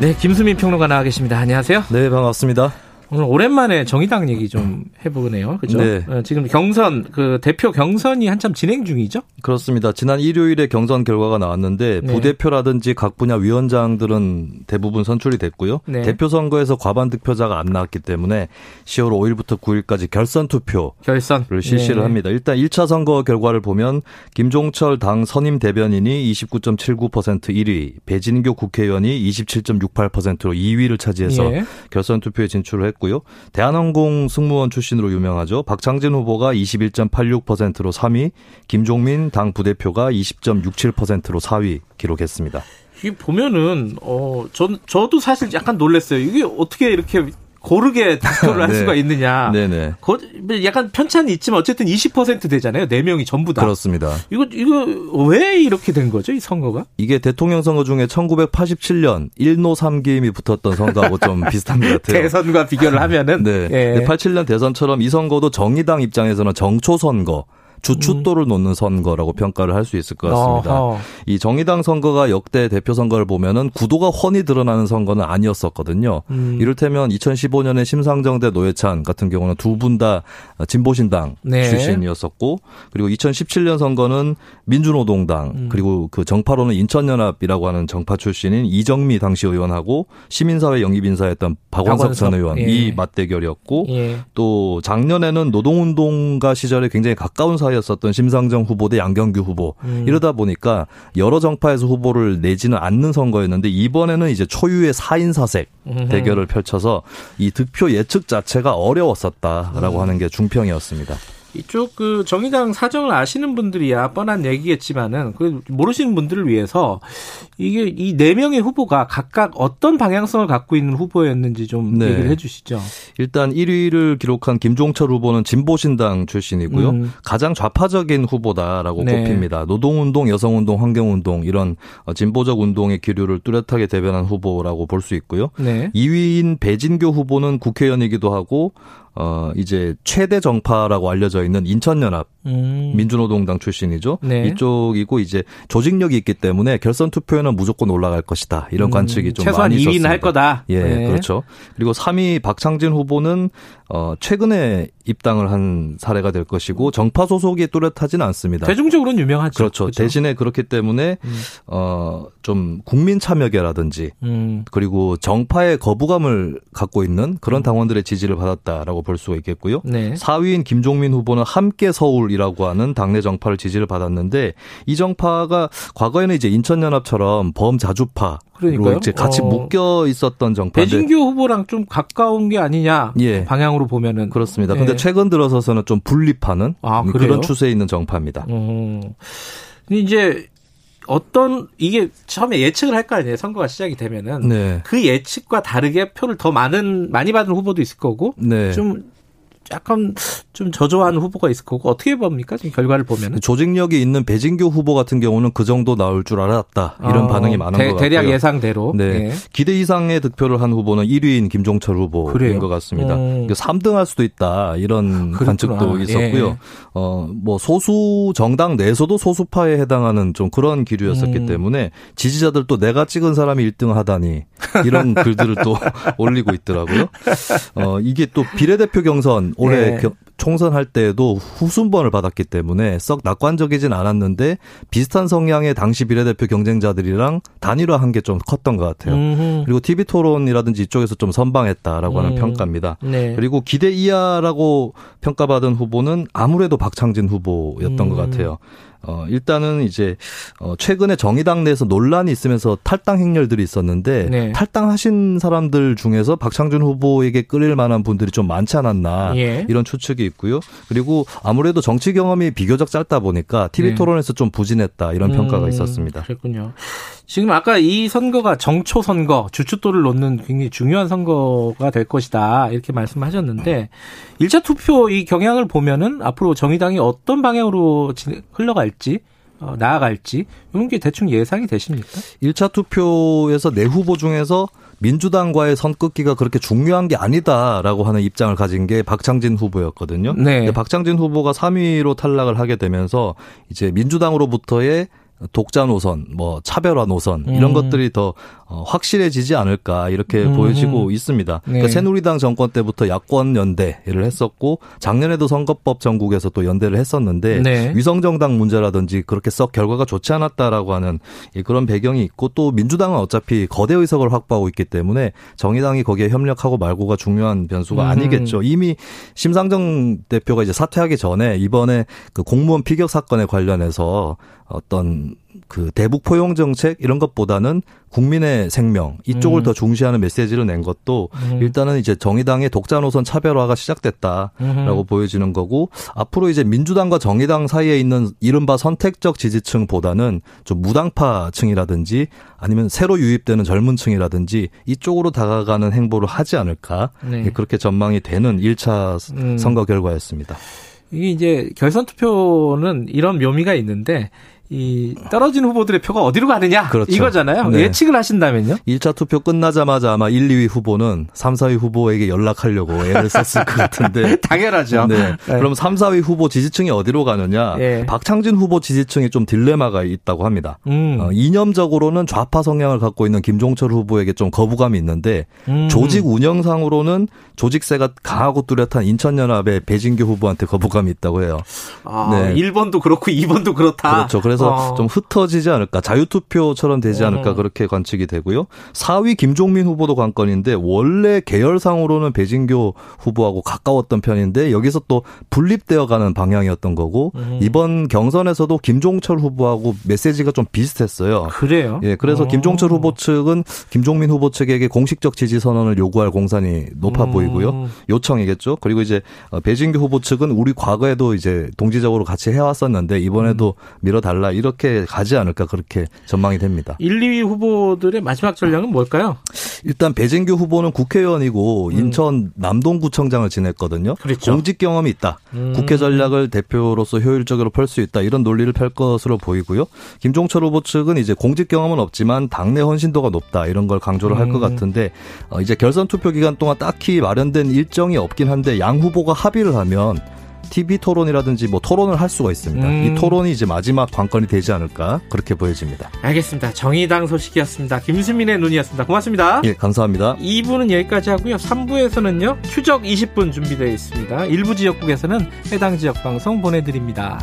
네, 김수민 평론가 나와 계십니다. 안녕하세요. 네, 반갑습니다. 오늘 오랜만에 정의당 얘기 좀 해보네요. 그죠? 네. 어, 지금 경선, 그 대표 경선이 한참 진행 중이죠? 그렇습니다. 지난 일요일에 경선 결과가 나왔는데 네. 부대표라든지 각 분야 위원장들은 대부분 선출이 됐고요. 네. 대표 선거에서 과반 득표자가 안 나왔기 때문에 10월 5일부터 9일까지 결선 투표를 결선. 실시를 네. 합니다. 일단 1차 선거 결과를 보면 김종철 당 선임 대변인이 29.79% 1위, 배진교 국회의원이 27.68%로 2위를 차지해서 예. 결선 투표에 진출을 했고요. 대한항공 승무원 출신으로 유명하죠. 박창진 후보가 21.86%로 3위, 김종민 당 부대표가 20.67%로 4위 기록했습니다. 이게 보면은, 어, 전, 저도 사실 약간 놀랐어요. 이게 어떻게 이렇게 고르게 득표를 할 네. 수가 있느냐. 네네. 거- 약간 편차는 있지만 어쨌든 20% 되잖아요. 4명이 전부 다. 그렇습니다. 이거, 이거 왜 이렇게 된 거죠? 이 선거가? 이게 대통령 선거 중에 1987년 1노 3기임이 붙었던 선거하고 좀 비슷한 것 같아요. 대선과 비교를 하면은. 네. 예. 87년 대선처럼 이 선거도 정의당 입장에서는 정초 선거, 주춧돌을 놓는 선거라고 평가를 할 수 있을 것 같습니다. 어허. 이 정의당 선거가 역대 대표 선거를 보면은 구도가 훤히 드러나는 선거는 아니었었거든요. 음. 이를테면 2015년에 심상정 대 노회찬 같은 경우는 두 분 다 진보신당 네. 출신이었었고 그리고 2017년 선거는 민주노동당 음. 그리고 그 정파로는 인천연합이라고 하는 정파 출신인 이정미 당시 의원하고 시민사회 영입인사였던 박원석 박원석, 전 의원 예. 이 맞대결이었고 예. 또 작년에는 노동운동가 시절에 굉장히 가까운 사이 였었던 심상정 후보 대 양경규 후보 음. 이러다 보니까 여러 정파에서 후보를 내지는 않는 선거였는데 이번에는 이제 초유의 4인 사색 음흠. 대결을 펼쳐서 이 득표 예측 자체가 어려웠었다라고 하는 게 중평이었습니다. 이쪽 그 정의당 사정을 아시는 분들이야 뻔한 얘기겠지만은 그 모르시는 분들을 위해서 이게 이 네 명의 후보가 각각 어떤 방향성을 갖고 있는 후보였는지 좀 네. 얘기를 해주시죠. 일단 1위를 기록한 김종철 후보는 진보신당 출신이고요. 음. 가장 좌파적인 후보다라고 네. 꼽힙니다. 노동운동, 여성운동, 환경운동 이런 어, 진보적 운동의 기류를 뚜렷하게 대변한 후보라고 볼 수 있고요. 네. 2위인 배진교 후보는 국회의원이기도 하고 어 이제 최대 정파라고 알려져 있는 인천연합 음. 민주노동당 출신이죠. 네. 이쪽이고 이제 조직력이 있기 때문에 결선 투표에는 무조건 올라갈 것이다. 이런 음, 관측이 좀 최소한 많이 2위는 있었습니다. 할 거다. 예, 네. 그렇죠. 그리고 3위 박창진 후보는 어 최근에 입당을 한 사례가 될 것이고 정파 소속이 뚜렷하지는 않습니다. 대중적으로는 유명하죠. 그렇죠. 대신에 그렇기 때문에 음. 어좀 국민 참여계라든지 음. 그리고 정파의 거부감을 갖고 있는 그런 당원들의 지지를 받았다라고 볼 수가 있겠고요. 네. 4위인 김종민 후보는 함께 서울이라고 하는 당내 정파를 지지를 받았는데 이 정파가 과거에는 이제 인천연합처럼 범자주파로 그러니까요. 이제 같이 어. 묶여 있었던 정파인데 배진교 후보랑 좀 가까운 게 아니냐 예. 방향으로 보면은 그렇습니다. 예. 근데 최근 들어서서는 좀 분립하는 아? 그런 추세에 있는 정파입니다. 어. 근데 이제 어떤 이게 처음에 예측을 할 거 아니에요. 선거가 시작이 되면은 네. 그 예측과 다르게 표를 더 많은 많이 받은 후보도 있을 거고 네. 좀 약간 좀 저조한 후보가 있을 거고 어떻게 봅니까? 지금 결과를 보면은 조직력이 있는 배진교 후보 같은 경우는 그 정도 나올 줄 알았다 이런 어, 반응이 많은 대, 것 같고요. 대략 예상대로 네. 예. 기대 이상의 득표를 한 후보는 1위인 김종철 후보인 그래요? 것 같습니다. 음. 3등 할 수도 있다. 이런 그렇구나. 관측도 있었고요. 예. 어, 뭐 소수 정당 내에서도 소수파에 해당하는 좀 그런 기류였었기 음. 때문에 지지자들도 내가 찍은 사람이 1등 하다니 이런 글들을 또 올리고 있더라고요. 어, 이게 또 비례대표 경선 올해 네. 겨- 총선할 때에도 후순번을 받았기 때문에 썩 낙관적이진 않았는데 비슷한 성향의 당시 비례대표 경쟁자들이랑 단일화한 게 좀 컸던 것 같아요. 음흠. 그리고 TV 토론이라든지 이쪽에서 좀 선방했다라고 하는 음. 평가입니다. 네. 그리고 기대 이하라고 평가받은 후보는 아무래도 박창진 후보였던 음. 것 같아요. 어, 일단은 이제, 어, 최근에 정의당 내에서 논란이 있으면서 탈당 행렬들이 있었는데, 네. 탈당하신 사람들 중에서 박창준 후보에게 끌릴 만한 분들이 좀 많지 않았나, 예. 이런 추측이 게 있고요. 그리고 아무래도 정치 경험이 비교적 짧다 보니까 TV 네. 토론에서 좀 부진했다 이런 평가가 음, 있었습니다. 그랬군요. 지금 아까 이 선거가 정초 선거, 주춧돌을 놓는 굉장히 중요한 선거가 될 것이다. 이렇게 말씀하셨는데 1차 투표 이 경향을 보면은 앞으로 정의당이 어떤 방향으로 진- 흘러갈지 어, 나아갈지 이런 게 대충 예상이 되십니까? 1차 투표에서 내 후보 중에서 민주당과의 선긋기가 그렇게 중요한 게 아니다라고 하는 입장을 가진 게 박창진 후보였거든요. 네. 박창진 후보가 3위로 탈락을 하게 되면서 이제 민주당으로부터의 독자 노선, 뭐 차별화 노선 이런 음. 것들이 더 어, 확실해지지 않을까 이렇게 음. 보여지고 있습니다. 네. 그러니까 새누리당 정권 때부터 야권 연대를 했었고 작년에도 선거법 전국에서 또 연대를 했었는데 네. 위성 정당 문제라든지 그렇게 썩 결과가 좋지 않았다라고 하는 이 그런 배경이 있고 또 민주당은 어차피 거대 의석을 확보하고 있기 때문에 정의당이 거기에 협력하고 말고가 중요한 변수가 음. 아니겠죠. 이미 심상정 대표가 이제 사퇴하기 전에 이번에 그 공무원 피격 사건에 관련해서 어떤 그 대북 포용 정책 이런 것보다는 국민의 생명 이쪽을 음. 더 중시하는 메시지를 낸 것도 음. 일단은 이제 정의당의 독자 노선 차별화가 시작됐다라고 음흠. 보여지는 거고 앞으로 이제 민주당과 정의당 사이에 있는 이른바 선택적 지지층보다는 좀 무당파층이라든지 아니면 새로 유입되는 젊은 층이라든지 이쪽으로 다가가는 행보를 하지 않을까 네. 그렇게 전망이 되는 1차 음. 선거 결과였습니다. 이게 이제 결선 투표는 이런 묘미가 있는데 이 떨어진 후보들의 표가 어디로 가느냐 그렇죠. 이거잖아요. 네. 예측을 하신다면요? 1차 투표 끝나자마자 아마 1, 2위 후보는 3, 4위 후보에게 연락하려고 애를 썼을 것 같은데 당연하죠. 네. 그럼 3, 4위 후보 지지층이 어디로 가느냐? 예. 박창진 후보 지지층이 좀 딜레마가 있다고 합니다. 음. 어, 이념적으로는 좌파 성향을 갖고 있는 김종철 후보에게 좀 거부감이 있는데 음. 조직 운영상으로는 조직세가 강하고 뚜렷한 인천연합의 배진규 후보한테 거부감이 있다고 해요. 아, 네. 1번도 그렇고 2번도 그렇다. 그렇죠. 그래서 어. 좀 흩어지지 않을까. 자유투표처럼 되지 않을까 음. 그렇게 관측이 되고요. 4위 김종민 후보도 관건인데 원래 계열상으로는 배진교 후보하고 가까웠던 편인데 여기서 또 분립되어 가는 방향이었던 거고 음. 이번 경선에서도 김종철 후보하고 메시지가 좀 비슷했어요. 그래요? 예, 그래서 어. 김종철 후보 측은 김종민 후보 측에게 공식적 지지 선언을 요구할 공산이 높아 음. 보이고요. 요청이겠죠. 그리고 이제 어, 배진규 후보 측은 우리 과거에도 이제 동지적으로 같이 해왔었는데 이번에도 음. 밀어달라 이렇게 가지 않을까 그렇게 전망이 됩니다. 1, 2위 후보들의 마지막 전략은 뭘까요? 일단 배진규 후보는 국회의원이고 인천 남동구청장을 지냈거든요. 그렇죠. 공직 경험이 있다. 음. 국회 전략을 대표로서 효율적으로 펼 수 있다. 이런 논리를 펼 것으로 보이고요. 김종철 후보 측은 이제 공직 경험은 없지만 당내 헌신도가 높다. 이런 걸 강조를 할것 음. 같은데 어, 이제 결선 투표 기간 동안 딱히 마련된 일정이 없긴 한데 양 후보가 합의를 하면 TV 토론이라든지 뭐 토론을 할 수가 있습니다. 음. 이 토론이 이제 마지막 관건이 되지 않을까 그렇게 보여집니다. 알겠습니다. 정의당 소식이었습니다. 김수민의 눈이었습니다. 고맙습니다. 예, 감사합니다. 2부는 여기까지 하고요. 3부에서는요. 추적 20분 준비되어 있습니다. 일부 지역국에서는 해당 지역 방송 보내드립니다.